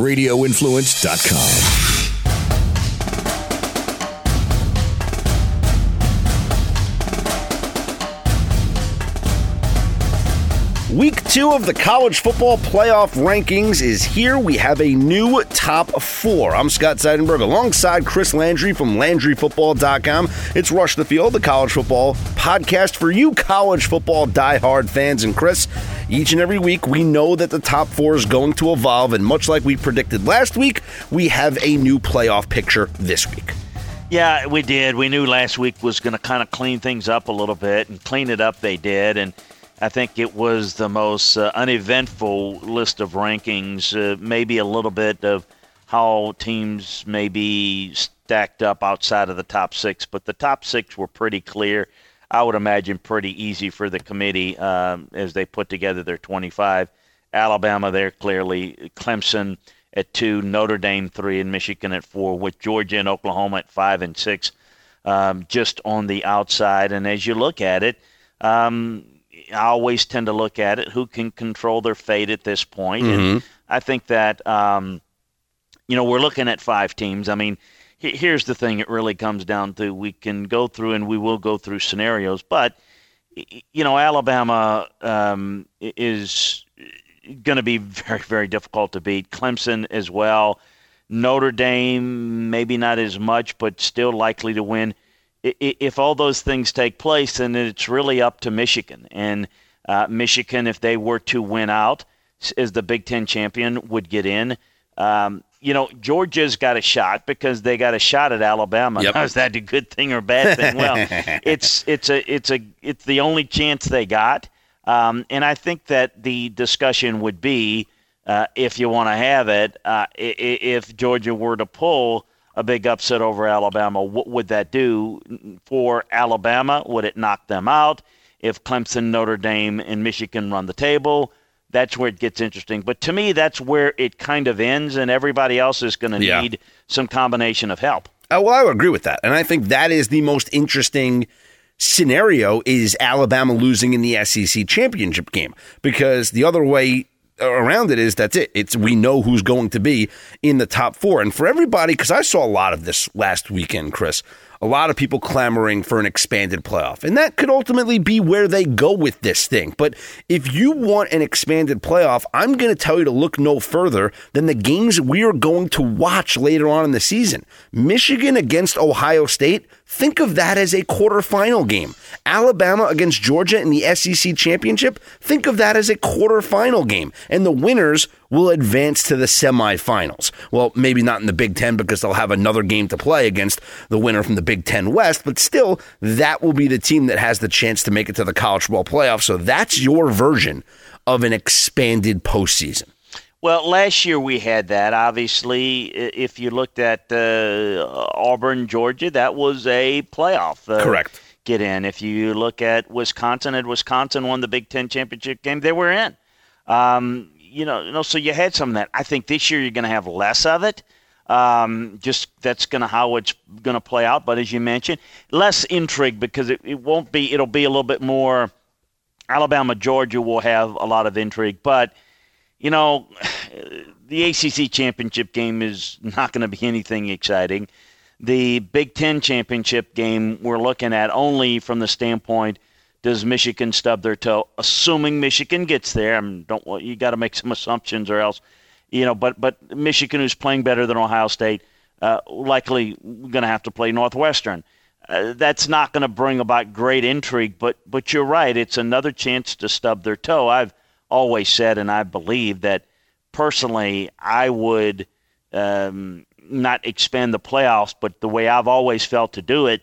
radioinfluence.com. Week two of the college football playoff rankings is here. We have a new top four. I'm Scott Seidenberg alongside Chris Landry from LandryFootball.com. It's Rush the Field, the college football podcast for you college football diehard fans. And Chris, each and every week we know that the top four is going to evolve. And much like we predicted last week, we have a new playoff picture this week. Yeah, we did. We knew last week was going to kind of clean things up a little bit, and clean it up they did. And I think it was the most uh, uneventful list of rankings. Uh, maybe a little bit of how teams may be stacked up outside of the top six, but the top six were pretty clear. I would imagine pretty easy for the committee um, as they put together their 25. Alabama there clearly, Clemson at two, Notre Dame three, and Michigan at four, with Georgia and Oklahoma at five and six, um, just on the outside. And as you look at it, um, I always tend to look at it who can control their fate at this point. Mm-hmm. And I think that, um, you know, we're looking at five teams. I mean, here's the thing it really comes down to we can go through and we will go through scenarios, but, you know, Alabama um, is going to be very, very difficult to beat. Clemson as well. Notre Dame, maybe not as much, but still likely to win if all those things take place, then it's really up to Michigan. And uh, Michigan, if they were to win out as the Big Ten champion, would get in. Um, you know, Georgia's got a shot because they got a shot at Alabama. Yep. Now, is that a good thing or bad thing? Well, it's it's a it's a it's the only chance they got. Um, and I think that the discussion would be, uh, if you want to have it, uh, if Georgia were to pull a big upset over Alabama, what would that do for Alabama? Would it knock them out? If Clemson, Notre Dame, and Michigan run the table, that's where it gets interesting. But to me, that's where it kind of ends, and everybody else is going to yeah. need some combination of help. Oh, well, I would agree with that, and I think that is the most interesting scenario is Alabama losing in the SEC championship game because the other way around it is that's it. It's we know who's going to be in the top four. And for everybody, because I saw a lot of this last weekend, Chris, a lot of people clamoring for an expanded playoff. And that could ultimately be where they go with this thing. But if you want an expanded playoff, I'm going to tell you to look no further than the games we are going to watch later on in the season. Michigan against Ohio State, think of that as a quarterfinal game. Alabama against Georgia in the SEC championship, think of that as a quarterfinal game. And the winners will advance to the semifinals. Well, maybe not in the Big Ten because they'll have another game to play against the winner from the Big Ten West, but still, that will be the team that has the chance to make it to the college football playoff. So that's your version of an expanded postseason. Well, last year we had that. Obviously, if you looked at uh, Auburn, Georgia, that was a playoff. Uh, Correct. Get in. If you look at Wisconsin, and Wisconsin won the Big Ten championship game, they were in. Um, you know, you know, so you had some of that. I think this year you're going to have less of it. Um, just that's going to how it's going to play out. But as you mentioned, less intrigue because it, it won't be. It'll be a little bit more. Alabama, Georgia will have a lot of intrigue, but you know, the ACC championship game is not going to be anything exciting. The Big Ten championship game we're looking at only from the standpoint does Michigan stub their toe? Assuming Michigan gets there, I mean, don't you got to make some assumptions or else, you know. But but Michigan, who's playing better than Ohio State, uh, likely going to have to play Northwestern. Uh, that's not going to bring about great intrigue, but but you're right. It's another chance to stub their toe. I've always said, and I believe that personally, I would um, not expand the playoffs, but the way I've always felt to do it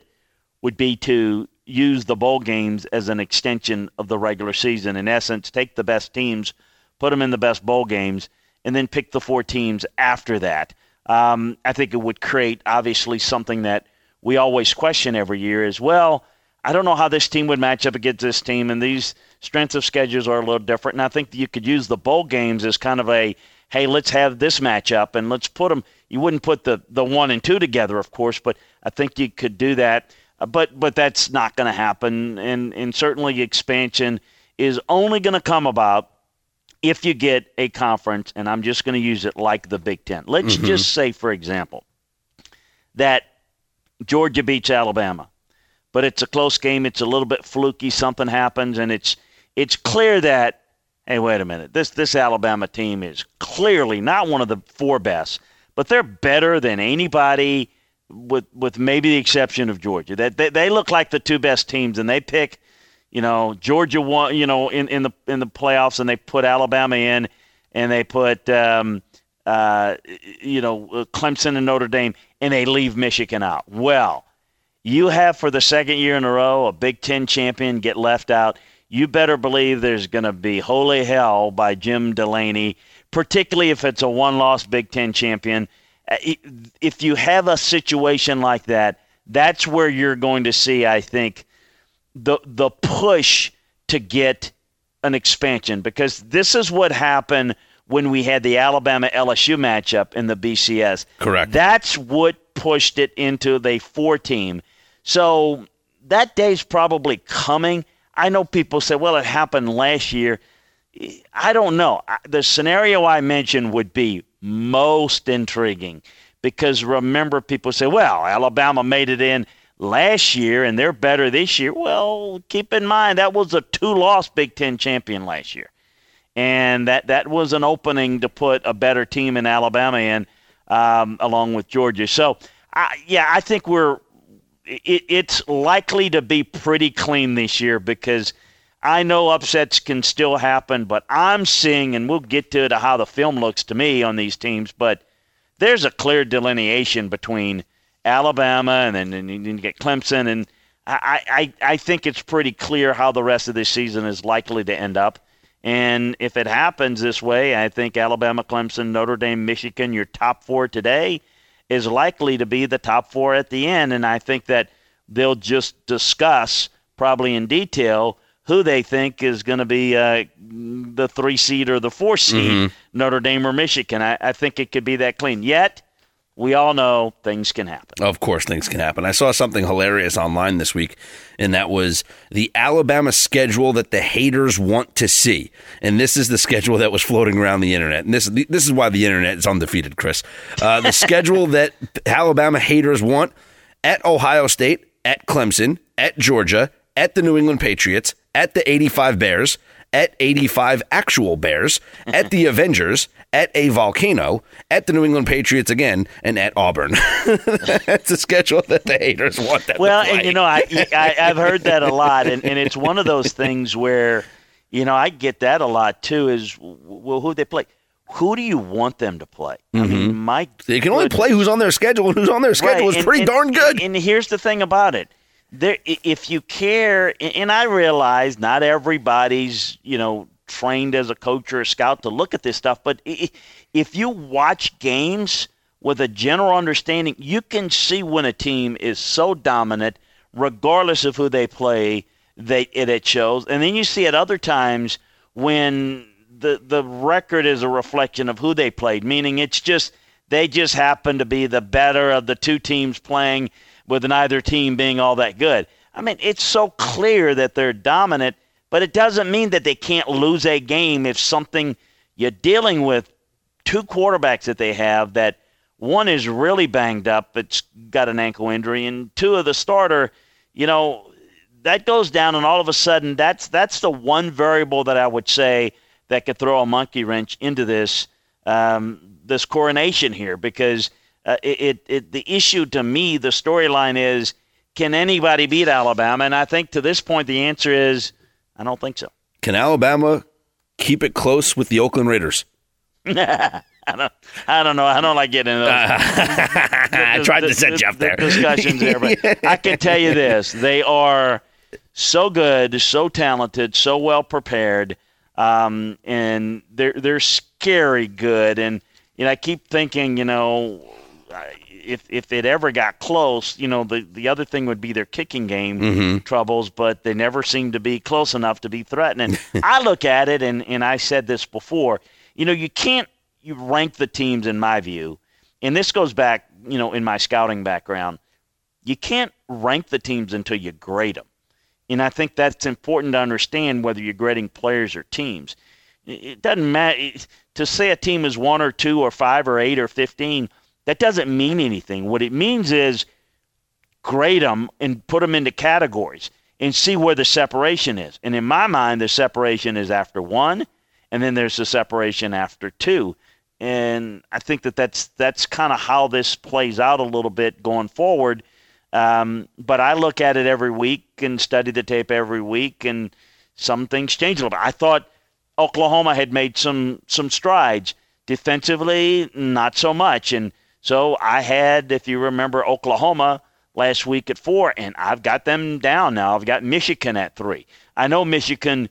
would be to use the bowl games as an extension of the regular season. In essence, take the best teams, put them in the best bowl games, and then pick the four teams after that. Um, I think it would create obviously something that we always question every year as well. I don't know how this team would match up against this team, and these strengths of schedules are a little different. And I think you could use the bowl games as kind of a hey, let's have this matchup and let's put them. You wouldn't put the the one and two together, of course, but I think you could do that. Uh, but but that's not going to happen, and and certainly expansion is only going to come about if you get a conference, and I'm just going to use it like the Big Ten. Let's mm-hmm. just say, for example, that Georgia beats Alabama, but it's a close game. It's a little bit fluky. Something happens, and it's it's clear that hey, wait a minute, this this Alabama team is clearly not one of the four best, but they're better than anybody, with with maybe the exception of Georgia. That they, they look like the two best teams, and they pick you know, Georgia won, you know, in, in the in the playoffs, and they put Alabama in, and they put, um, uh, you know, Clemson and Notre Dame, and they leave Michigan out. Well, you have for the second year in a row a Big Ten champion get left out. You better believe there's going to be holy hell by Jim Delany, particularly if it's a one-loss Big Ten champion. Uh, if you have a situation like that, that's where you're going to see, I think the the push to get an expansion because this is what happened when we had the Alabama LSU matchup in the BCS. Correct. That's what pushed it into the four team. So that day's probably coming. I know people say, well, it happened last year. I don't know. The scenario I mentioned would be most intriguing because remember, people say, well, Alabama made it in last year and they're better this year. Well, keep in mind that was a two-loss Big Ten champion last year, and that that was an opening to put a better team in Alabama in, um, along with Georgia. So, I, yeah, I think we're it, it's likely to be pretty clean this year because. I know upsets can still happen, but I'm seeing, and we'll get to, to how the film looks to me on these teams, but there's a clear delineation between – Alabama, and then and you get Clemson, and I, I I think it's pretty clear how the rest of this season is likely to end up. And if it happens this way, I think Alabama, Clemson, Notre Dame, Michigan, your top four today, is likely to be the top four at the end. And I think that they'll just discuss probably in detail who they think is going to be uh, the three seed or the four seed, mm-hmm. Notre Dame or Michigan. I, I think it could be that clean. Yet we all know things can happen. Of course, things can happen. I saw something hilarious online this week, and that was the Alabama schedule that the haters want to see. And this is the schedule that was floating around the internet. And this, this is why the internet is undefeated, Chris. Uh, the schedule that Alabama haters want at Ohio State, at Clemson, at Georgia, at the New England Patriots, at the 85 Bears, at 85 actual Bears, at the Avengers, at a volcano, at the New England Patriots again, and at Auburn. That's a schedule that the haters want. That well, and you know, I, I have heard that a lot, and, and it's one of those things where, you know, I get that a lot too. Is well, who they play? Who do you want them to play? Mm-hmm. I mean, my they can only play who's on their schedule, and who's on their schedule right. is and, pretty and, darn good. And here's the thing about it: there, if you care, and I realize not everybody's, you know, trained as a coach or a scout to look at this stuff. But if you watch games with a general understanding, you can see when a team is so dominant, regardless of who they play, they it, it shows. And then you see at other times when the the record is a reflection of who they played, meaning it's just they just happen to be the better of the two teams playing, with neither team being all that good. I mean, it's so clear that they're dominant but it doesn't mean that they can't lose a game if something you're dealing with two quarterbacks that they have that one is really banged up, it's got an ankle injury, and two of the starter, you know, that goes down, and all of a sudden, that's that's the one variable that I would say that could throw a monkey wrench into this um, this coronation here, because uh, it, it, it the issue to me, the storyline is, can anybody beat Alabama? And I think to this point, the answer is I don't think so. Can Alabama keep it close with the Oakland Raiders? I don't, I don't know. I don't like getting into those. I tried to set you up there. discussions there, but I can tell you this: they are so good, so talented, so well prepared, um, and they're they're scary good. And you know, I keep thinking, you know, if if it ever got close, you know, the the other thing would be their kicking game mm-hmm. troubles, but they never seem to be close enough to be threatening. I look at it, and and I said this before. You know, you can't you rank the teams in my view, and this goes back, you know, in my scouting background. You can't rank the teams until you grade them, and I think that's important to understand whether you're grading players or teams. It doesn't matter to say a team is one or two or five or eight or fifteen. That doesn't mean anything. What it means is grade them and put them into categories and see where the separation is. And in my mind, the separation is after one, and then there's the separation after two. And I think that that's that's kind of how this plays out a little bit going forward. Um, but I look at it every week and study the tape every week, and some things change a little bit. I thought Oklahoma had made some some strides defensively, not so much, and so I had, if you remember, Oklahoma last week at four, and I've got them down now. I've got Michigan at three. I know Michigan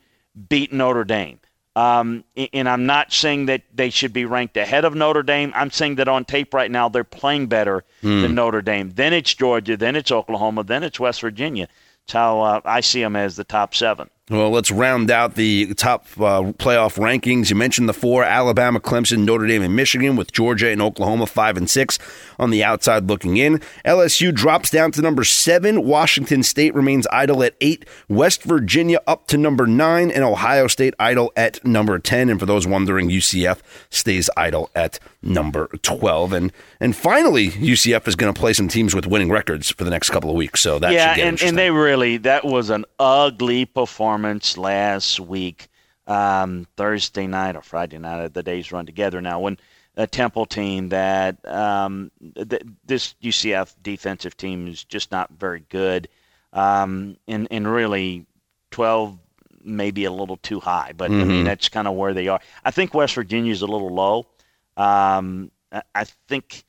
beat Notre Dame. Um, and I'm not saying that they should be ranked ahead of Notre Dame. I'm saying that on tape right now they're playing better mm. than Notre Dame. Then it's Georgia, then it's Oklahoma, then it's West Virginia. That's how uh, I see them as the top seven. Well, let's round out the top uh, playoff rankings. You mentioned the four: Alabama, Clemson, Notre Dame, and Michigan, with Georgia and Oklahoma five and six on the outside looking in. LSU drops down to number seven. Washington State remains idle at eight. West Virginia up to number nine, and Ohio State idle at number ten. And for those wondering, UCF stays idle at number twelve. And and finally, UCF is going to play some teams with winning records for the next couple of weeks. So that yeah, and, and they really that was an ugly performance last week, um, Thursday night or Friday night. The days run together now. When a Temple team that um, th- this UCF defensive team is just not very good, um, and and really twelve maybe a little too high, but mm-hmm. I mean mm-hmm. that's kind of where they are. I think West Virginia is a little low. Um, I think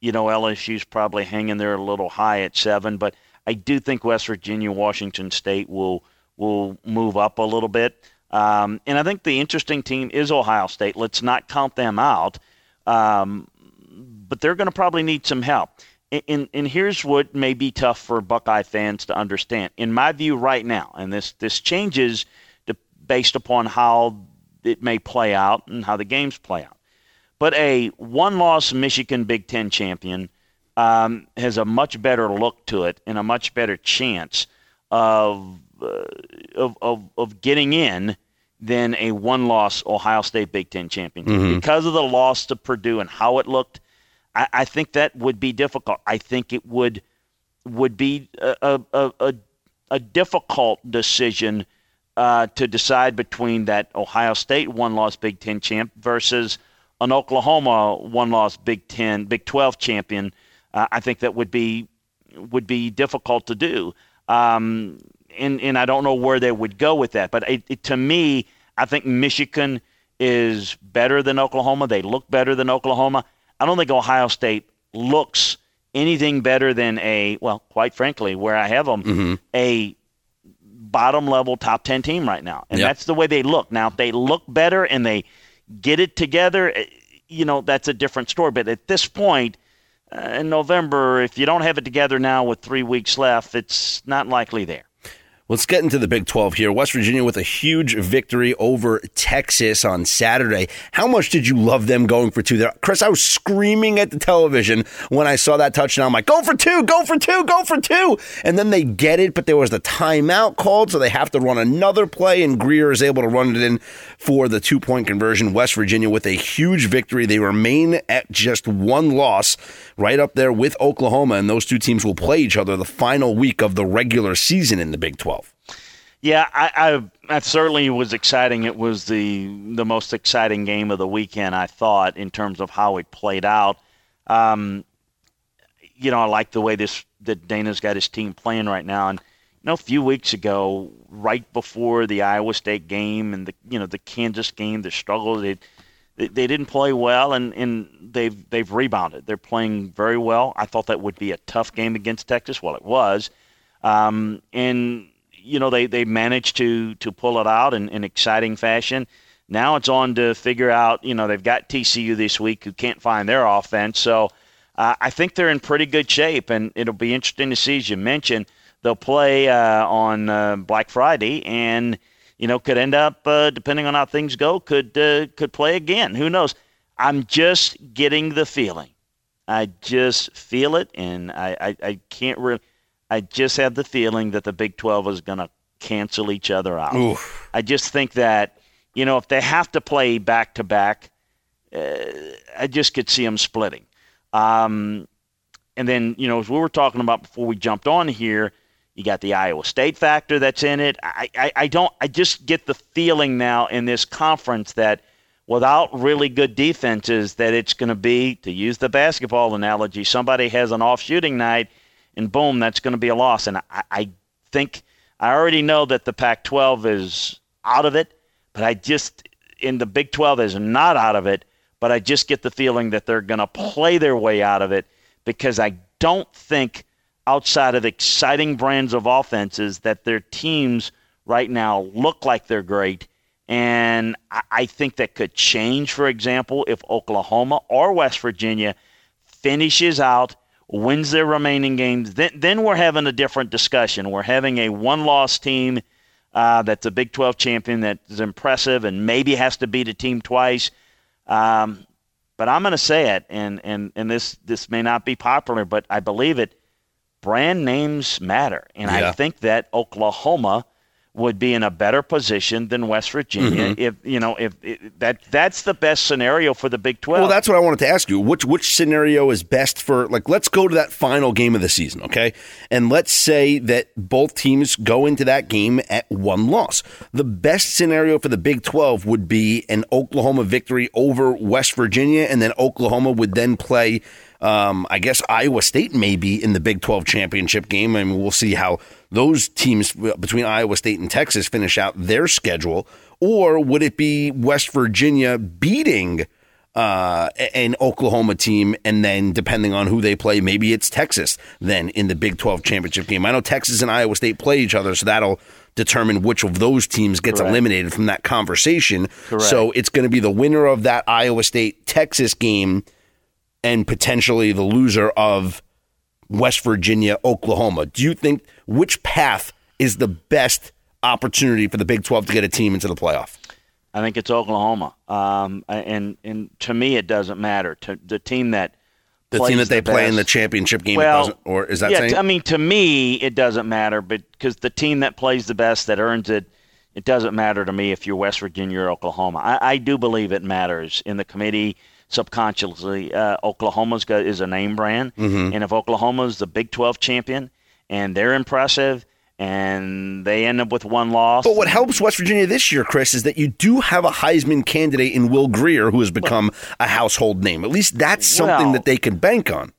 you know LSU's probably hanging there a little high at seven, but I do think West Virginia, Washington State will will move up a little bit. Um, and I think the interesting team is Ohio State. Let's not count them out. Um, but they're going to probably need some help. And, and, and, here's what may be tough for Buckeye fans to understand. In my view, right now, and this this changes based upon how it may play out and how the games play out. But a one-loss Michigan Big Ten champion um, has a much better look to it and a much better chance of uh, of, of, of getting in than a one loss Ohio State Big Ten champion. Mm-hmm. Because of the loss to Purdue and how it looked, I, I, think that would be difficult. I think it would would be a, a, a, a difficult decision uh, to decide between that Ohio State one loss Big Ten champ versus an Oklahoma one loss Big Ten Big Twelve champion. Uh, I think that would be would be difficult to do. Um, and and I don't know where they would go with that. But it, it, to me, I think Michigan is better than Oklahoma. They look better than Oklahoma. I don't think Ohio State looks anything better than a well, quite frankly, where I have them mm-hmm. a bottom level top 10 team right now. And yep. that's the way they look. Now, if they look better and they get it together, eh, you know, that's a different story. But at this point, uh, in November, if you don't have it together now with three weeks left, it's not likely there. Let's get into the Big 12 here. West Virginia with a huge victory over Texas on Saturday. How much did you love them going for two there? Chris, I was screaming at the television when I saw that touchdown. I'm like, go for two, go for two, go for two. And then they get it, but there was the timeout called, so they have to run another play, and Grier is able to run it in for the two point conversion. West Virginia with a huge victory. They remain at just one loss, right up there with Oklahoma, and those two teams will play each other the final week of the regular season in the Big 12. Yeah, I, I that certainly was exciting. It was the the most exciting game of the weekend, I thought, in terms of how it played out. Um, you know, I like the way this that Dana's got his team playing right now. And you know, a few weeks ago, right before the Iowa State game and the you know the Kansas game, the struggle they they didn't play well, and, and they've they've rebounded. They're playing very well. I thought that would be a tough game against Texas. Well, it was, um, and you know they, they managed to to pull it out in, in exciting fashion. Now it's on to figure out. You know they've got TCU this week who can't find their offense, so uh, I think they're in pretty good shape, and it'll be interesting to see. As you mentioned, they'll play uh, on uh, Black Friday, and you know could end up uh, depending on how things go, could uh, could play again. Who knows? I'm just getting the feeling. I just feel it, and I, I, I can't really I just have the feeling that the Big 12 is going to cancel each other out. Oof. I just think that you know, if they have to play back to back, I just could see them splitting. Um, and then, you know, as we were talking about before we jumped on here, you got the Iowa State factor that's in it. I, I, I don't. I just get the feeling now in this conference that without really good defenses, that it's going to be, to use the basketball analogy, somebody has an off shooting night, and boom, that's going to be a loss. And I, I think I already know that the Pac-12 is out of it, but I just in the Big 12 is not out of it. But I just get the feeling that they're going to play their way out of it because I don't think outside of exciting brands of offenses that their teams right now look like they're great. And I think that could change, for example, if Oklahoma or West Virginia finishes out, wins their remaining games. Then, then we're having a different discussion. We're having a one loss team uh, that's a Big 12 champion that is impressive and maybe has to beat a team twice. Um, but I'm going to say it, and, and, and this, this may not be popular, but I believe it brand names matter. And yeah. I think that Oklahoma would be in a better position than West Virginia mm-hmm. if you know if, if, that that's the best scenario for the Big 12. Well, that's what I wanted to ask you. Which which scenario is best for like let's go to that final game of the season, okay? And let's say that both teams go into that game at one loss. The best scenario for the Big 12 would be an Oklahoma victory over West Virginia and then Oklahoma would then play um, I guess Iowa State may be in the Big 12 championship game, and we'll see how those teams between Iowa State and Texas finish out their schedule. Or would it be West Virginia beating uh, an Oklahoma team, and then depending on who they play, maybe it's Texas then in the Big 12 championship game? I know Texas and Iowa State play each other, so that'll determine which of those teams gets Correct. eliminated from that conversation. Correct. So it's going to be the winner of that Iowa State Texas game and potentially the loser of West Virginia, Oklahoma. Do you think which path is the best opportunity for the Big 12 to get a team into the playoff? I think it's Oklahoma. Um, and and to me, it doesn't matter. To the team that the team that they the play best. in the championship game, well, or is that yeah? Saying? I mean, to me, it doesn't matter, but because the team that plays the best, that earns it, it doesn't matter to me if you're West Virginia or Oklahoma. I, I do believe it matters in the committee subconsciously. Uh, Oklahoma's got, is a name brand, mm-hmm. and if Oklahoma's the Big 12 champion and they're impressive and they end up with one loss. But what helps West Virginia this year, Chris, is that you do have a Heisman candidate in Will Grier who has become well, a household name. At least that's something well, that they can bank on.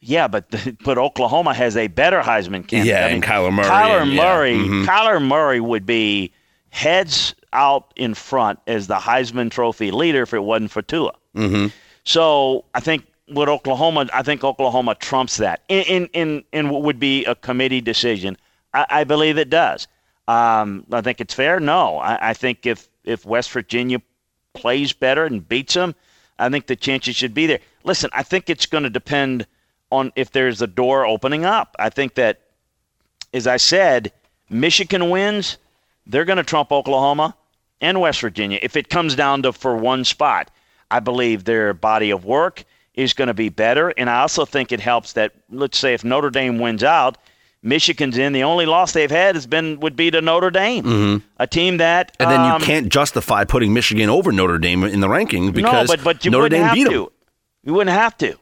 Yeah, but but Oklahoma has a better Heisman candidate. Yeah, I mean, and Kyler Murray. Kyler and, Murray. Yeah. Mm-hmm. Kyler Murray would be heads out in front as the Heisman Trophy leader if it wasn't for Tua. Mm-hmm. So I think with Oklahoma, I think Oklahoma trumps that in in in, in what would be a committee decision. I, I believe it does. Um, I think it's fair. No, I, I, think if if West Virginia plays better and beats them, I think the chances should be there. Listen, I think it's going to depend on if there's a door opening up. I think that, as I said, Michigan wins, they're going to trump Oklahoma and West Virginia if it comes down to for one spot. I believe their body of work is going to be better. And I also think it helps that, let's say, if Notre Dame wins out, Michigan's in. The only loss they've had has been would be to Notre Dame, mm-hmm. a team that. And then um, you can't justify putting Michigan over Notre Dame in the ranking because no, but, but you Notre Dame have beat to. them. You wouldn't have to.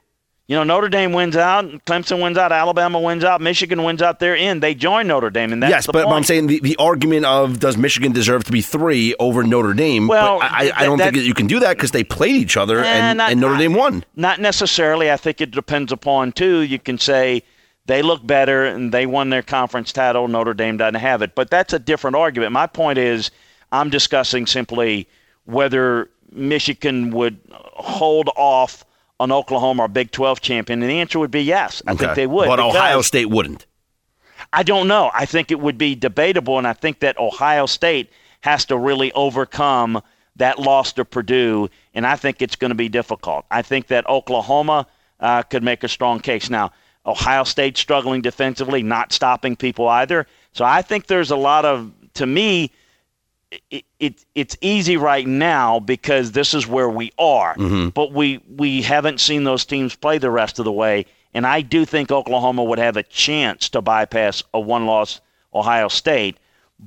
You know, Notre Dame wins out, Clemson wins out, Alabama wins out, Michigan wins out. They're in. They join Notre Dame, and that's yes. but, but, I'm saying the, the argument of does Michigan deserve to be three over Notre Dame? Well, I, I, don't that, think that you can do that because they played each other eh, and, not, and, Notre Dame won. Not necessarily. I think it depends upon too. You can say they look better and they won their conference title. Notre Dame doesn't have it, but that's a different argument. My point is, I'm discussing simply whether Michigan would hold off on Oklahoma or Big 12 champion? And the answer would be yes. I okay. think they would. But Ohio State wouldn't. I don't know. I think it would be debatable, and I think that Ohio State has to really overcome that loss to Purdue, and I think it's going to be difficult. I think that Oklahoma uh, could make a strong case. Now, Ohio State struggling defensively, not stopping people either. So I think there's a lot of, to me, it, it, it's easy right now because this is where we are. Mm-hmm. But we we haven't seen those teams play the rest of the way, and I do think Oklahoma would have a chance to bypass a one-loss Ohio State.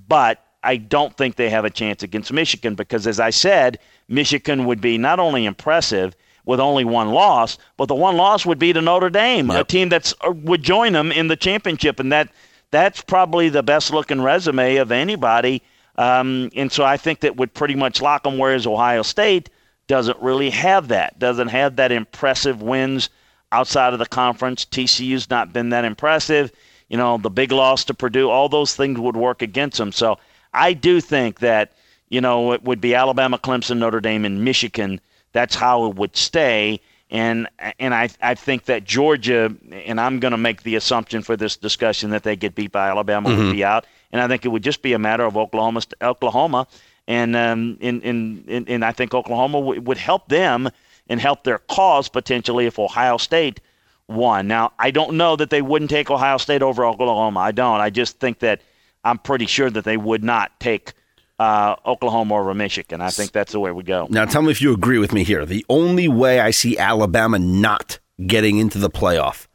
But I don't think they have a chance against Michigan because, as I said, Michigan would be not only impressive with only one loss, but the one loss would be to Notre Dame, yep. a team that uh, would join them in the championship, and that that's probably the best looking resume of anybody. Um, and so I think that would pretty much lock them. Whereas Ohio State doesn't really have that, doesn't have that impressive wins outside of the conference. TCU's not been that impressive. You know, the big loss to Purdue, all those things would work against them. So I do think that, you know, it would be Alabama, Clemson, Notre Dame, and Michigan. That's how it would stay. And and I I think that Georgia and I'm going to make the assumption for this discussion that they get beat by Alabama mm-hmm. would be out, and I think it would just be a matter of Oklahoma Oklahoma, and um in in and I think Oklahoma w- would help them and help their cause potentially if Ohio State won. Now I don't know that they wouldn't take Ohio State over Oklahoma. I don't. I just think that I'm pretty sure that they would not take uh, Oklahoma or Michigan. I think that's the way we go. Now, tell me if you agree with me here. The only way I see Alabama not getting into the playoff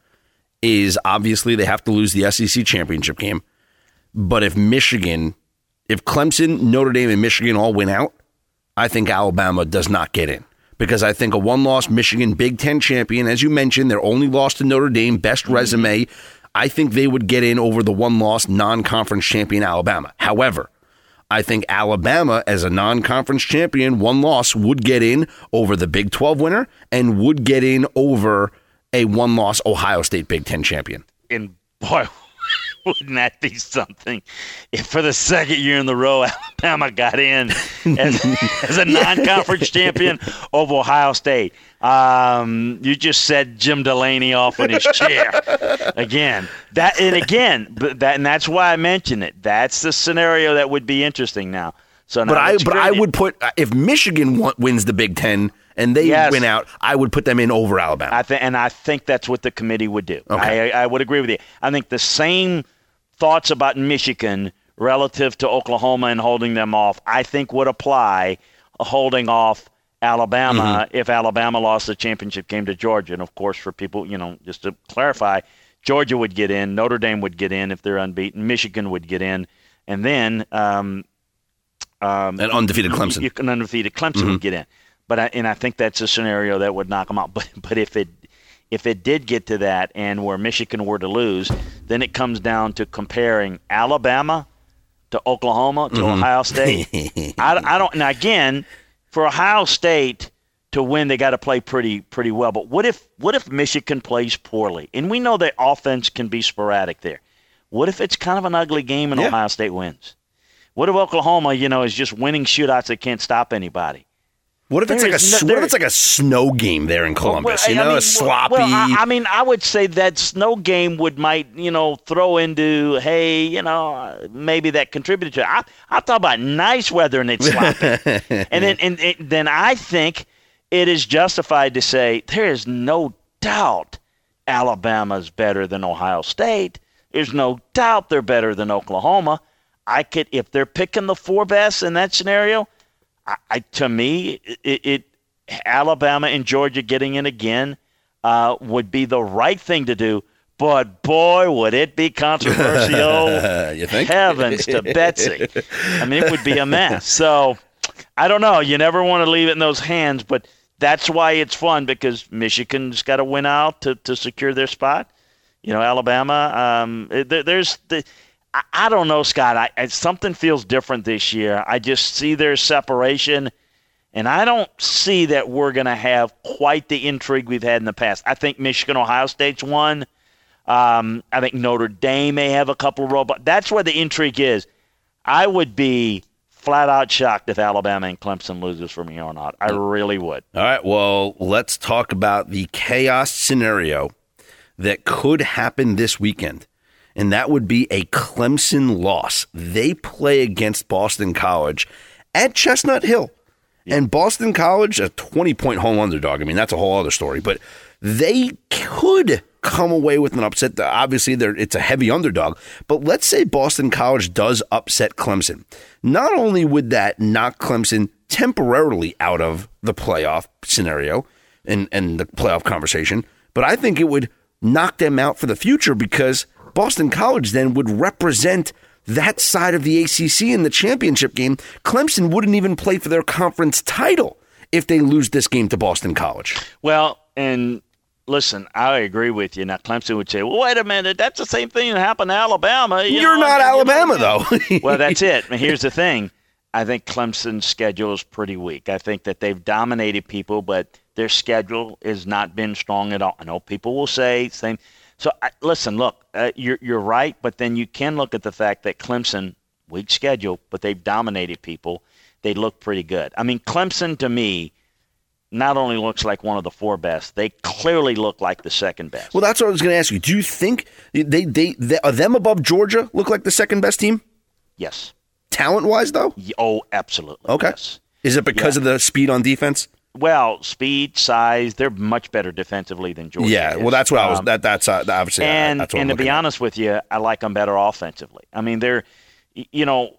is obviously they have to lose the SEC championship game. But if Michigan, if Clemson, Notre Dame, and Michigan all win out, I think Alabama does not get in. Because I think a one loss Michigan Big Ten champion, as you mentioned, their only loss to Notre Dame, best resume. I think they would get in over the one loss non conference champion Alabama. However, I think Alabama, as a non conference champion, one loss, would get in over the Big 12 winner and would get in over a one loss Ohio State Big 10 champion. And boy, wouldn't that be something if for the second year in the row Alabama got in as, as a non-conference champion of Ohio State? Um, you just said Jim Delany off in his chair again. That and again, that and that's why I mentioned it. That's the scenario that would be interesting now. So, but I but I would put if Michigan wins the Big Ten and they yes. win out, I would put them in over Alabama. I th- and I think that's what the committee would do. Okay. I, I would agree with you. I think the same thoughts about Michigan relative to Oklahoma and holding them off, I think would apply holding off Alabama mm-hmm. if Alabama lost the championship game to Georgia. And of course, for people, you know, just to clarify, Georgia would get in, Notre Dame would get in if they're unbeaten, Michigan would get in, and then um, um, an undefeated Clemson, you, an undefeated Clemson mm-hmm. would get in. But I, and I think that's a scenario that would knock them out. But but if it if it did get to that and where Michigan were to lose, then it comes down to comparing Alabama to Oklahoma to mm-hmm. Ohio State. I, I don't. Now again, for Ohio State to win, they got to play pretty pretty well. But what if what if Michigan plays poorly? And we know that offense can be sporadic there. What if it's kind of an ugly game and yeah. Ohio State wins? What if Oklahoma, you know, is just winning shootouts that can't stop anybody? What if it's like a no, what if it's like a snow game there in Columbus? Well, you know, I mean, sloppy. Well, I, I, mean, I would say that snow game would might you know throw into hey you know maybe that contributed to. It. I I thought about nice weather and it's sloppy, and then and, and then I think it is justified to say there is no doubt Alabama's better than Ohio State. There's no doubt they're better than Oklahoma. I could if they're picking the four best in that scenario. I, I to me, it, it, Alabama and Georgia getting in again uh, would be the right thing to do. But boy, would it be controversial! you think? Heavens to Betsy! I mean, it would be a mess. So I don't know. You never want to leave it in those hands, but that's why it's fun because Michigan's got to win out to, to secure their spot. You know, Alabama. Um, there, there's the I, I don't know, Scott. I, I, something feels different this year. I just see their separation, and I don't see that we're going to have quite the intrigue we've had in the past. I think Michigan, Ohio State's one. Um, I think Notre Dame may have a couple of robots. That's where the intrigue is. I would be flat out shocked if Alabama and Clemson loses from here on out. I really would. All right. Well, let's talk about the chaos scenario that could happen this weekend and that would be a Clemson loss. They play against Boston College at Chestnut Hill. And Boston College, a 20 point home underdog. I mean, that's a whole other story, but they could come away with an upset. Obviously, it's a heavy underdog, but let's say Boston College does upset Clemson. Not only would that knock Clemson temporarily out of the playoff scenario and, and the playoff conversation, but I think it would knock them out for the future because Boston College then would represent that side of the ACC in the championship game, Clemson wouldn't even play for their conference title if they lose this game to Boston College. Well, and listen, I agree with you. Now, Clemson would say, well, wait a minute, that's the same thing that happened to Alabama. You are not Alabama, though. well, that's it. Here's the thing. I think Clemson's schedule is pretty weak. I think that they've dominated people, but their schedule has not been strong at all. I know people will say same. So I, listen, look, uh, you're you're right, but then you can look at the fact that Clemson weak schedule, but they've dominated people. They look pretty good. I mean, Clemson to me not only looks like one of the four best, they clearly look like the second best. Well, that's what I was going to ask you. Do you think they, they, they are them above Georgia look like the second best team? Yes. Talent wise, though? Oh, absolutely. Okay. Yes. Is it because yeah. of the speed on defense? Well, speed, size, they're much better defensively than Georgia. Yeah, is. well, that's what um, I was. Um, that that's uh, obviously. And that's what and I'm to be at. honest with you, I like them better offensively. I mean, they're, you know,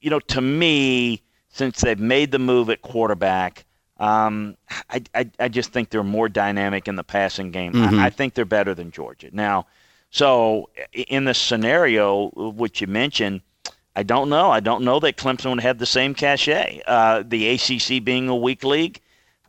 you know, to me, since they've made the move at quarterback, um, I, I, I just think they're more dynamic in the passing game. Mm-hmm. I, I think they're better than Georgia now. So in the scenario which you mentioned I don't know. I don't know that Clemson would have the same cachet. Uh, the ACC being a weak league,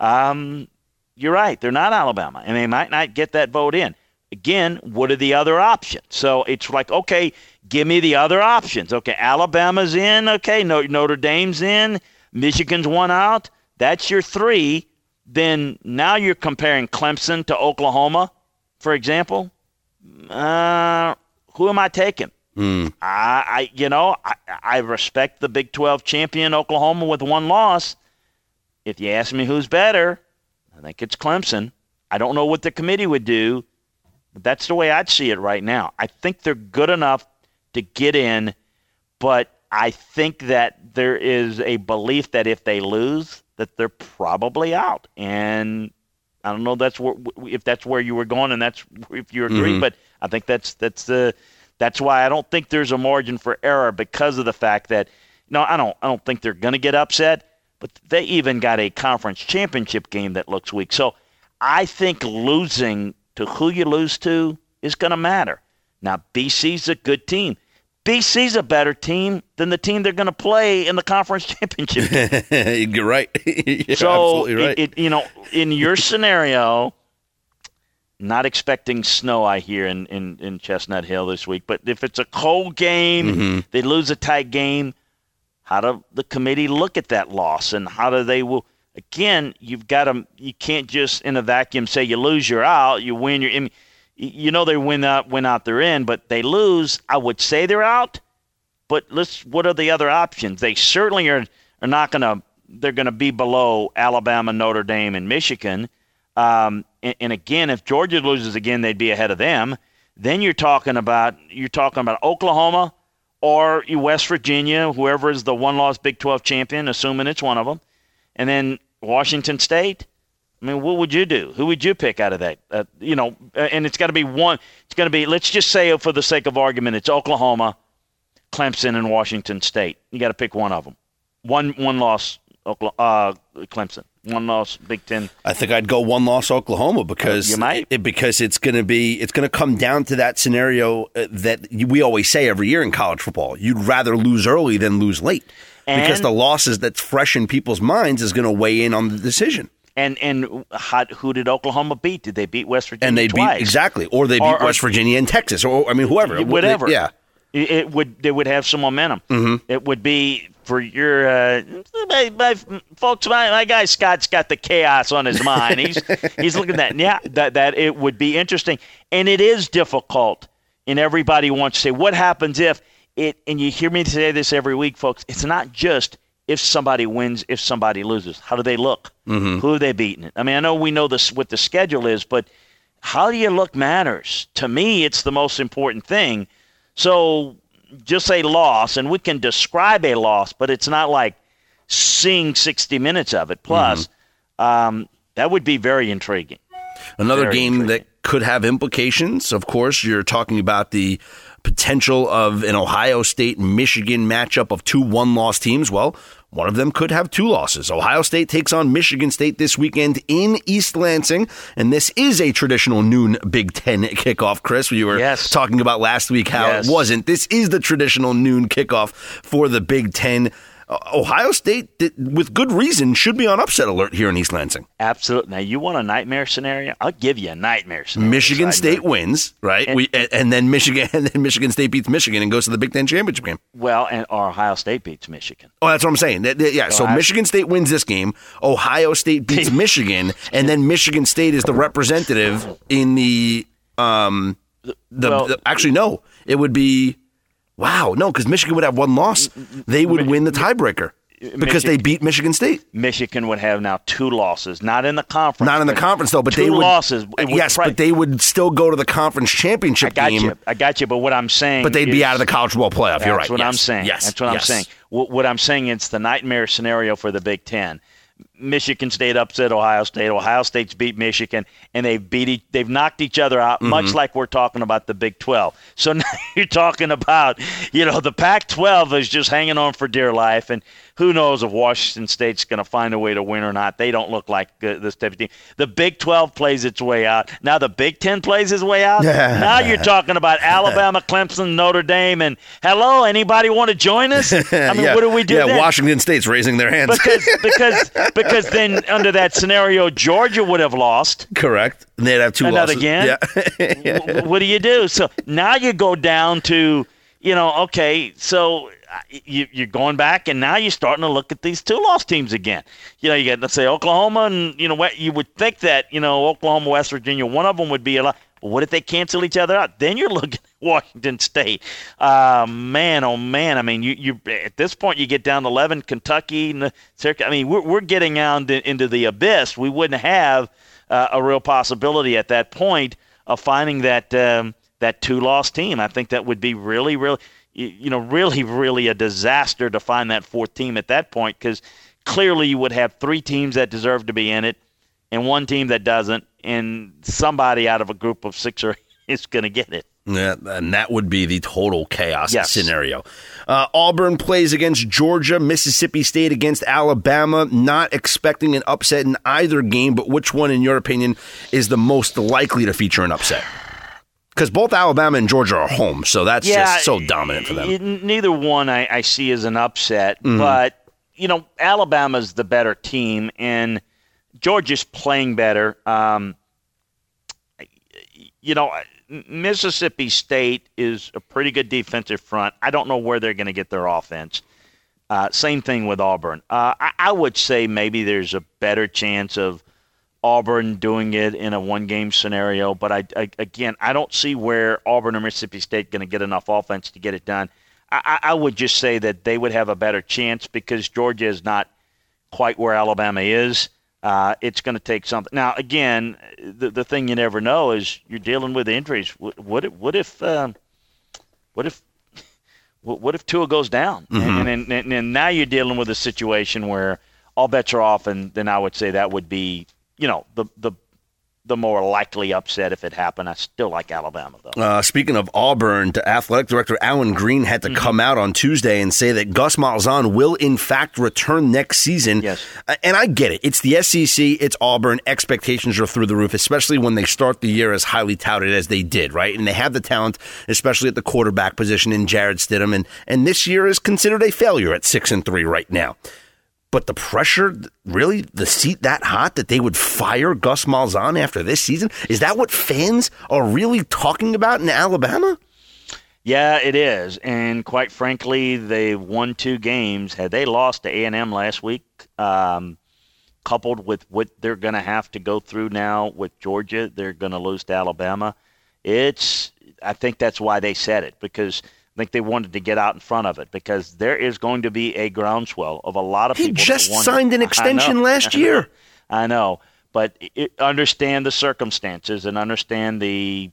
um, you're right. They're not Alabama, and they might not get that vote in. Again, what are the other options? So it's like, okay, give me the other options. Okay, Alabama's in. Okay, Notre Dame's in. Michigan's won out. That's your three. Then now you're comparing Clemson to Oklahoma, for example. Uh, who am I taking? Mm. I, I, you know, I, I respect the Big 12 champion Oklahoma with one loss. If you ask me who's better, I think it's Clemson. I don't know what the committee would do, but that's the way I'd see it right now. I think they're good enough to get in, but I think that there is a belief that if they lose, that they're probably out. And I don't know that's where, if that's where you were going, and that's if you agree, mm-hmm. but I think that's that's the that's why I don't think there's a margin for error because of the fact that no, I don't I don't think they're going to get upset, but they even got a conference championship game that looks weak. So I think losing to who you lose to is going to matter. Now BC's a good team. BC's a better team than the team they're going to play in the conference championship. You're right. You're so, right. It, it, you know, in your scenario, not expecting snow, I hear, in, in, in Chestnut Hill this week. But if it's a cold game, mm-hmm. they lose a tight game, how do the committee look at that loss? And how do they will again, you've got to you can't just in a vacuum say you lose, you're out, you win, you're in. You know they win out, win out, they're in, but they lose. I would say they're out. But let's. What are the other options? They certainly are are not going to. They're going to be below Alabama, Notre Dame, and Michigan. Um, and, and again, if Georgia loses again, they'd be ahead of them. Then you're talking about you're talking about Oklahoma or West Virginia, whoever is the one-loss Big 12 champion, assuming it's one of them, and then Washington State. I mean, what would you do? Who would you pick out of that? Uh, you know, uh, and it's got to be one. It's going to be. Let's just say, for the sake of argument, it's Oklahoma, Clemson, and Washington State. You got to pick one of them. One one loss, uh, Clemson one loss Big Ten? I think I'd go one loss Oklahoma because you might it, because it's going to be it's going to come down to that scenario uh, that we always say every year in college football. You'd rather lose early than lose late and, because the losses that's fresh in people's minds is going to weigh in on the decision. And and how, who did Oklahoma beat? Did they beat West Virginia? And they twice? beat exactly, or they beat or, West Virginia and Texas, or I mean whoever, whatever. yeah, it would they would have some momentum. Mm-hmm. It would be for your uh, my, my, folks. My, my guy Scott's got the chaos on his mind. He's he's looking at that. Yeah, that that it would be interesting, and it is difficult. And everybody wants to say, what happens if it? And you hear me say this every week, folks. It's not just if somebody wins, if somebody loses. How do they look? Mm-hmm. Who are they beating? I mean, I know we know this what the schedule is, but how do you look matters. To me, it's the most important thing. So just a loss, and we can describe a loss, but it's not like seeing 60 minutes of it. Plus, mm-hmm. um, that would be very intriguing. Another very game intriguing. that could have implications. Of course, you're talking about the potential of an Ohio State Michigan matchup of two one loss teams. Well, one of them could have two losses. Ohio State takes on Michigan State this weekend in East Lansing, and this is a traditional noon Big Ten kickoff. Chris, we were yes. talking about last week how yes. it wasn't. This is the traditional noon kickoff for the Big Ten. Ohio State, with good reason, should be on upset alert here in East Lansing. Absolutely. Now, you want a nightmare scenario? I'll give you a nightmare scenario. Michigan State wins, right? And, we, and then Michigan, and then Michigan State beats Michigan and goes to the Big Ten championship game. Well, and Ohio State beats Michigan. Oh, that's what I'm saying. Yeah. So Michigan State wins this game. Ohio State beats Michigan, and then Michigan State is the representative in the um the, well, the actually no, it would be Wow, no, because Michigan would have one loss. They would win the tiebreaker because they beat Michigan State. Michigan would have now two losses, not in the conference. Not in the conference though, but they would losses. yes, but they would still go to the conference championship I got game. You. I got you. But what I'm saying, but they'd is, be out of the college football playoff. You're right. That's what yes. I'm saying. Yes, that's what yes. I'm saying. What, what I'm saying, it's the nightmare scenario for the Big Ten. Michigan State upset Ohio State. Ohio State's beat Michigan, and they've beat each, they've knocked each other out, mm-hmm. much like we're talking about the Big 12. So now you're talking about, you know, the Pac-12 is just hanging on for dear life, and who knows if Washington State's going to find a way to win or not? They don't look like uh, this type of team. The Big 12 plays its way out. Now the Big 10 plays its way out. now you're talking about Alabama, Clemson, Notre Dame, and hello, anybody want to join us? I mean, yeah. what do we do? Yeah, then? Washington State's raising their hands because because because then under that scenario, Georgia would have lost. Correct. And they'd have two Another losses. again. Yeah. what do you do? So now you go down to you know okay so you, you're going back, and now you're starting to look at these two loss teams again. You know, you get let's say Oklahoma, and you know what you would think that you know Oklahoma, West Virginia, one of them would be a lot. What if they cancel each other out? Then you're looking at Washington State. Uh, man, oh man! I mean, you you at this point you get down to eleven, Kentucky, and I mean, we're we're getting out into the abyss. We wouldn't have uh, a real possibility at that point of finding that um, that two loss team. I think that would be really, really you know, really, really a disaster to find that fourth team at that point because clearly you would have three teams that deserve to be in it and one team that doesn't, and somebody out of a group of six or is going to get it. Yeah, and that would be the total chaos yes. scenario. Uh, Auburn plays against Georgia, Mississippi State against Alabama. Not expecting an upset in either game, but which one, in your opinion, is the most likely to feature an upset? Because both Alabama and Georgia are home, so that's yeah, just so dominant for them. Neither one I, I see as an upset, mm-hmm. but you know Alabama's the better team, and Georgia's playing better. Um, you know, Mississippi State is a pretty good defensive front. I don't know where they're going to get their offense. Uh, same thing with Auburn. Uh, I, I would say maybe there's a better chance of Auburn doing it in a one game scenario. But I, I, again, I don't see where Auburn or Mississippi State going to get enough offense to get it done. I, I would just say that they would have a better chance because Georgia is not quite where Alabama is. Uh, it's going to take something. Now, again, the the thing you never know is you're dealing with injuries. What, what if what if um, what if what if Tua goes down, mm-hmm. and, and, and now you're dealing with a situation where all bets are off, and then I would say that would be you know, the the the more likely upset if it happened. I still like Alabama, though. Uh, speaking of Auburn, athletic director Allen Greene had to mm-hmm. come out on Tuesday and say that Gus Malzahn will, in fact, return next season. Yes. And I get it. It's the SEC, it's Auburn. Expectations are through the roof, especially when they start the year as highly touted as they did, right? And they have the talent, especially at the quarterback position in Jarrett Stidham. And, and this year is considered a failure at 6 and 3 right now. But the pressure, really, the seat that hot that they would fire Gus Malzahn after this season, is that what fans are really talking about in Alabama? Yeah, it is, and quite frankly, they won two games. Had they lost to A and M last week, um, coupled with what they're going to have to go through now with Georgia, they're going to lose to Alabama. It's, I think that's why they said it because think they wanted to get out in front of it because there is going to be a groundswell of a lot of he people. He just signed an extension last year. I know, but it, understand the circumstances and understand the,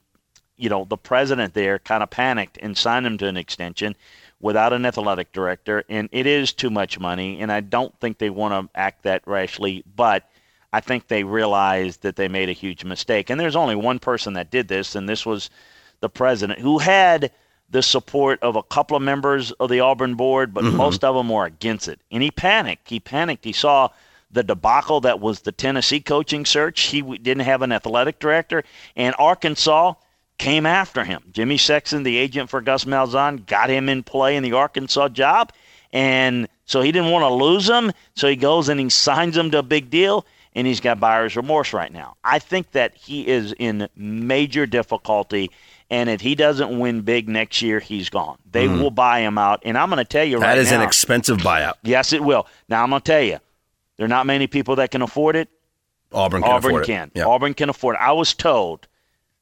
you know, the president there kind of panicked and signed him to an extension without an athletic director, and it is too much money, and I don't think they want to act that rashly, but. I think they realized that they made a huge mistake. And there's only one person that did this, and this was the president, who had the support of a couple of members of the Auburn board, but mm-hmm. most of them were against it. And he panicked. He panicked. He saw the debacle that was the Tennessee coaching search. He didn't have an athletic director, and Arkansas came after him. Jimmy Sexton, the agent for Gus Malzahn, got him in play in the Arkansas job, and so he didn't want to lose him. So he goes and he signs him to a big deal, and he's got buyer's remorse right now. I think that he is in major difficulty. And if he doesn't win big next year, he's gone. They mm. will buy him out. And I'm going to tell you that right now. That is an expensive buyout. Yes, it will. Now, I'm going to tell you, there are not many people that can afford it. Auburn can Auburn afford can. it. Auburn can afford it. I was told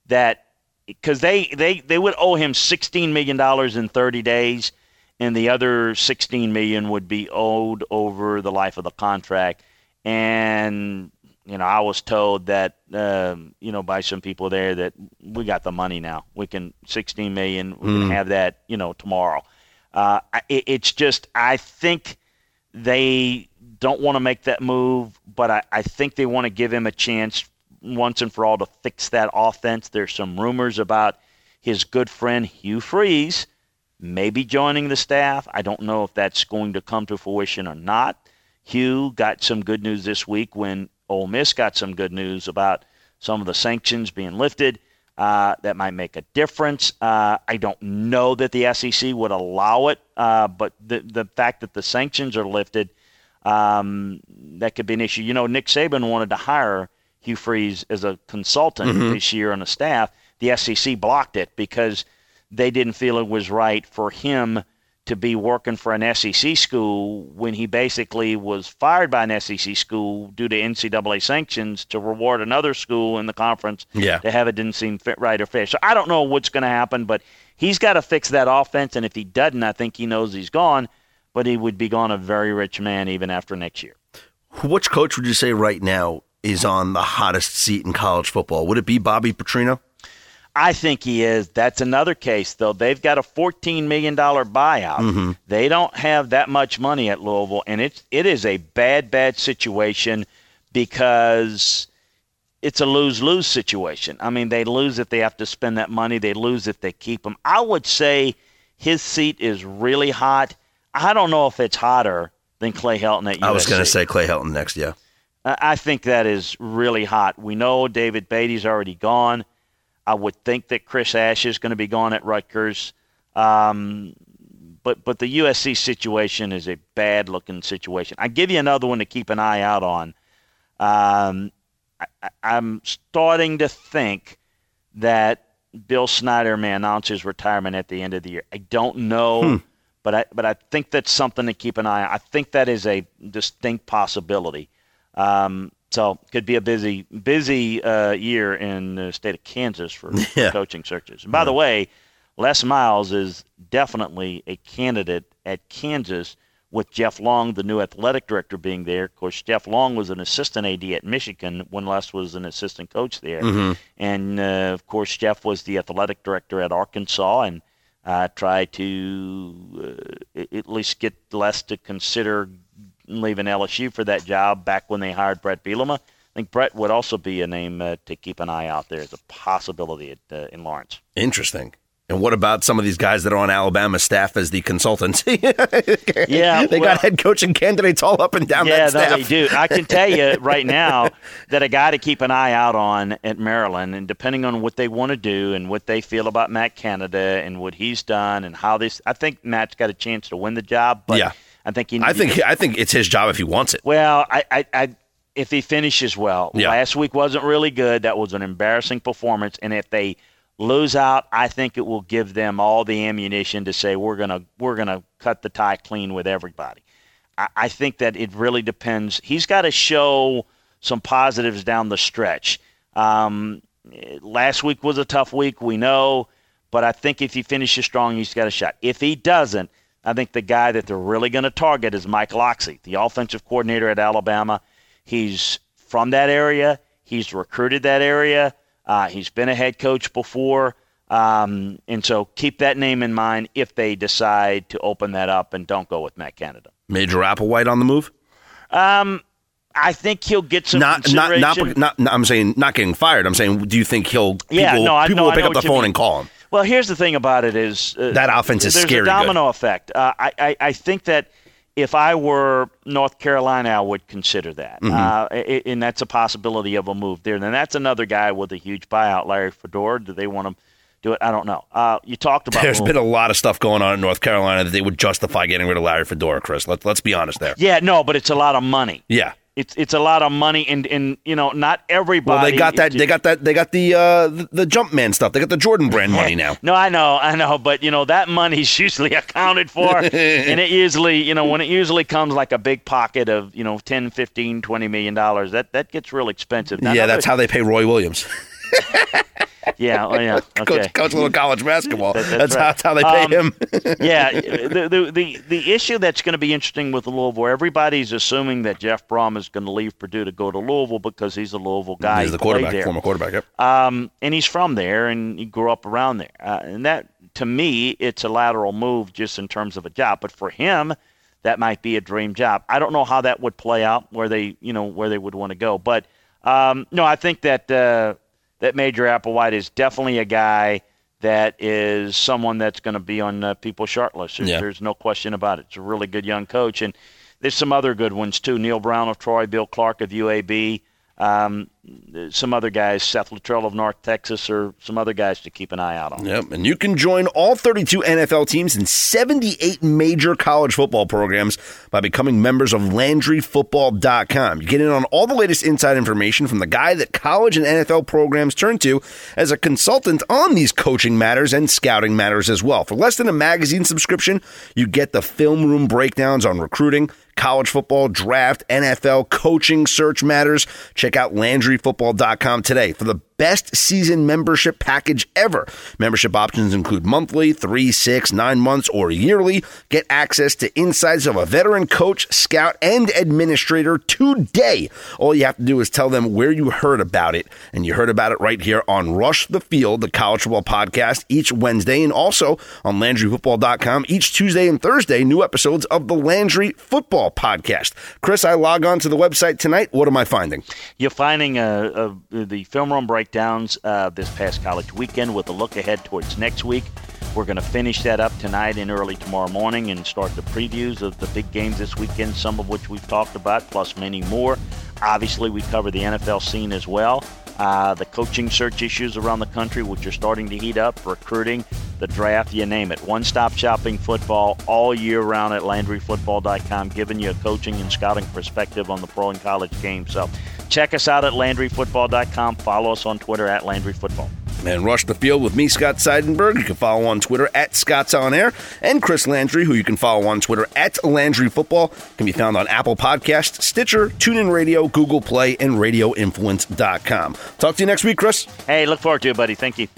that because they, they, they would owe him $16 million in 30 days, and the other 16 million would be owed over the life of the contract. And you know, I was told that um, you know by some people there that we got the money now. We can 16 million. We can mm. have that you know tomorrow. Uh, it, it's just I think they don't want to make that move, but I, I think they want to give him a chance once and for all to fix that offense. There's some rumors about his good friend Hugh Freeze maybe joining the staff. I don't know if that's going to come to fruition or not. Hugh got some good news this week when Ole Miss got some good news about some of the sanctions being lifted. Uh, that might make a difference. Uh, I don't know that the SEC would allow it, uh, but the the fact that the sanctions are lifted, um, that could be an issue. You know, Nick Saban wanted to hire Hugh Freeze as a consultant mm-hmm. this year on the staff. The SEC blocked it because they didn't feel it was right for him to be working for an SEC school when he basically was fired by an SEC school due to NCAA sanctions to reward another school in the conference yeah. to have it didn't seem fit, right or fair. So I don't know what's going to happen, but he's got to fix that offense. And if he doesn't, I think he knows he's gone, but he would be gone a very rich man even after next year. Which coach would you say right now is on the hottest seat in college football? Would it be Bobby Petrino? I think he is. That's another case, though. They've got a $14 million buyout. Mm-hmm. They don't have that much money at Louisville, and it's, it is a bad, bad situation because it's a lose lose situation. I mean, they lose if they have to spend that money, they lose if they keep him. I would say his seat is really hot. I don't know if it's hotter than Clay Helton at USC. I was going to say Clay Helton next, yeah. I think that is really hot. We know David Beaty's already gone. I would think that Chris Ash is going to be gone at Rutgers. Um, but but the USC situation is a bad looking situation. I give you another one to keep an eye out on. Um, I, am starting to think that Bill Snyder may announce his retirement at the end of the year. I don't know, hmm. but I but I think that's something to keep an eye on. I think that is a distinct possibility. Um, so could be a busy busy uh, year in the state of Kansas for yeah. coaching searches. And by yeah. the way, Les Miles is definitely a candidate at Kansas with Jeff Long, the new athletic director, being there. Of course, Jeff Long was an assistant AD at Michigan when Les was an assistant coach there. Mm-hmm. And, uh, of course, Jeff was the athletic director at Arkansas and uh, tried to uh, at least get Les to consider leaving LSU for that job back when they hired Bret Bielema. I think Bret would also be a name uh, to keep an eye out there as a possibility at, uh, in Lawrence. Interesting. And what about some of these guys that are on Alabama staff as the consultants? yeah, they well, got head coaching candidates all up and down yeah, that staff. they do. I can tell you right now that a guy to keep an eye out on at Maryland, and depending on what they want to do and what they feel about Matt Canada and what he's done and how this, I think Matt's got a chance to win the job. But yeah. I think he. I think I think it's his job if he wants it. Well, I, I, I if he finishes well. Yeah. Last week wasn't really good. That was an embarrassing performance, and if they lose out, I think it will give them all the ammunition to say we're gonna we're gonna cut the tie clean with everybody. I, I think that it really depends. He's got to show some positives down the stretch. Um, last week was a tough week, we know, but I think if he finishes strong, he's got a shot. If he doesn't, I think the guy that they're really going to target is Mike Locksley, the offensive coordinator at Alabama. He's from that area. He's recruited that area. Uh, he's been a head coach before. Um, and so keep that name in mind if they decide to open that up and don't go with Matt Canada. Major Applewhite on the move? Um, I think he'll get some not, not, not, not, I'm saying not getting fired. I'm saying, do you think he'll? Yeah, people, no, I, people no, will pick up the phone and call him. Well, here's the thing about it is uh, that offense is there's scary. There's a domino good. effect. Uh, I, I, I think that if I were North Carolina, I would consider that, mm-hmm. uh, and that's a possibility of a move there. And that's another guy with a huge buyout, Larry Fedora. Do they want to do it? I don't know. Uh, you talked about. There's been a lot of stuff going on in North Carolina that they would justify getting rid of Larry Fedora, Chris. Let's let's be honest there. Yeah, no, but it's a lot of money. Yeah, it's it's a lot of money, and and you know not everybody. Well, they got that. They got that. They got the uh, the, the Jumpman stuff. They got the Jordan brand money now. no, I know, I know, but you know that money's usually accounted for, and it usually you know when it usually comes like a big pocket of you know 10, 15, 20 million dollars. That that gets real expensive. Now, yeah, that's how they pay Roy Williams. Yeah, oh yeah. Okay. Coach, coach little college basketball. That, that's, that's, right. how, that's, how, they pay um, him. yeah, the, the, the the issue that's going to be interesting with Louisville, everybody's assuming that Jeff Brohm is going to leave Purdue to go to Louisville because he's a Louisville guy. He's the quarterback, there. former quarterback. Yep. Um, and he's from there, and he grew up around there. Uh, and that, to me, it's a lateral move just in terms of a job. But for him, that might be a dream job. I don't know how that would play out, where they, you know, where they would want to go. But um, no, I think that. Uh, that Major Applewhite is definitely a guy that is someone that's going to be on uh, people's short list. There's, yeah. there's no question about it. It's a really good young coach, and there's some other good ones too. Neal Brown of Troy, Bill Clark of UAB. Um, some other guys, Seth Littrell of North Texas, or some other guys to keep an eye out on. Yep, and you can join all 32 NFL teams and 78 major college football programs by becoming members of LandryFootball.com. You get in on all the latest inside information from the guy that college and NFL programs turn to as a consultant on these coaching matters and scouting matters as well. For less than a magazine subscription, you get the film room breakdowns on recruiting college football, draft, NFL, coaching, search matters. Check out LandryFootball.com today for the best season membership package ever. Membership options include monthly, three, six, nine months, or yearly. Get access to insights of a veteran coach, scout, and administrator today. All you have to do is tell them where you heard about it, and you heard about it right here on Rush the Field, the college football podcast, each Wednesday, and also on LandryFootball.com each Tuesday and Thursday, new episodes of the Landry Football podcast. Chris, I log on to the website tonight. What am I finding? You're finding uh, uh, the film room breakdowns uh, this past college weekend with a look ahead towards next week. We're going to finish that up tonight and early tomorrow morning and start the previews of the big games this weekend, some of which we've talked about, plus many more. Obviously, we cover the NFL scene as well uh, the coaching search issues around the country, which are starting to heat up, recruiting, the draft, you name it. One stop shopping football all year round at LandryFootball.com, giving you a coaching and scouting perspective on the pro and college game. So check us out at LandryFootball.com. Follow us on Twitter at LandryFootball. And Rush the Field with me, Scott Seidenberg. You can follow on Twitter at Scott's On Air. And Chris Landry, who you can follow on Twitter at Landry Football, can be found on Apple Podcasts, Stitcher, TuneIn Radio, Google Play, and RadioInfluence.com. Talk to you next week, Chris. Hey, look forward to it, buddy. Thank you.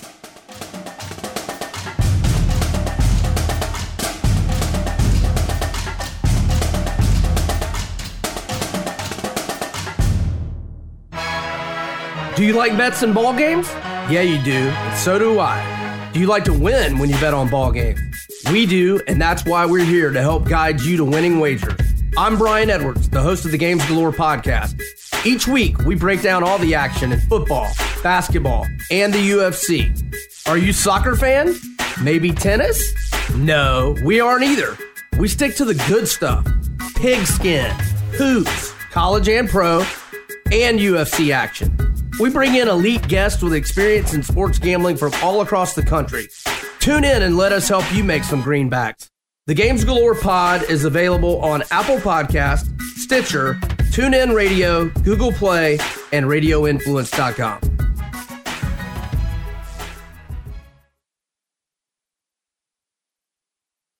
Do you like bets and ball games? Yeah, you do, and so do I. Do you like to win when you bet on ball games? We do, and that's why we're here to help guide you to winning wagers. I'm Brian Edwards, the host of the Games Galore podcast. Each week, we break down all the action in football, basketball, and the UFC. Are you soccer fan? Maybe tennis? No, we aren't either. We stick to the good stuff pigskin, hoops, college and pro, and UFC action. We bring in elite guests with experience in sports gambling from all across the country. Tune in and let us help you make some greenbacks. The Games Galore Pod is available on Apple Podcast, Stitcher, TuneIn Radio, Google Play, and RadioInfluence.com.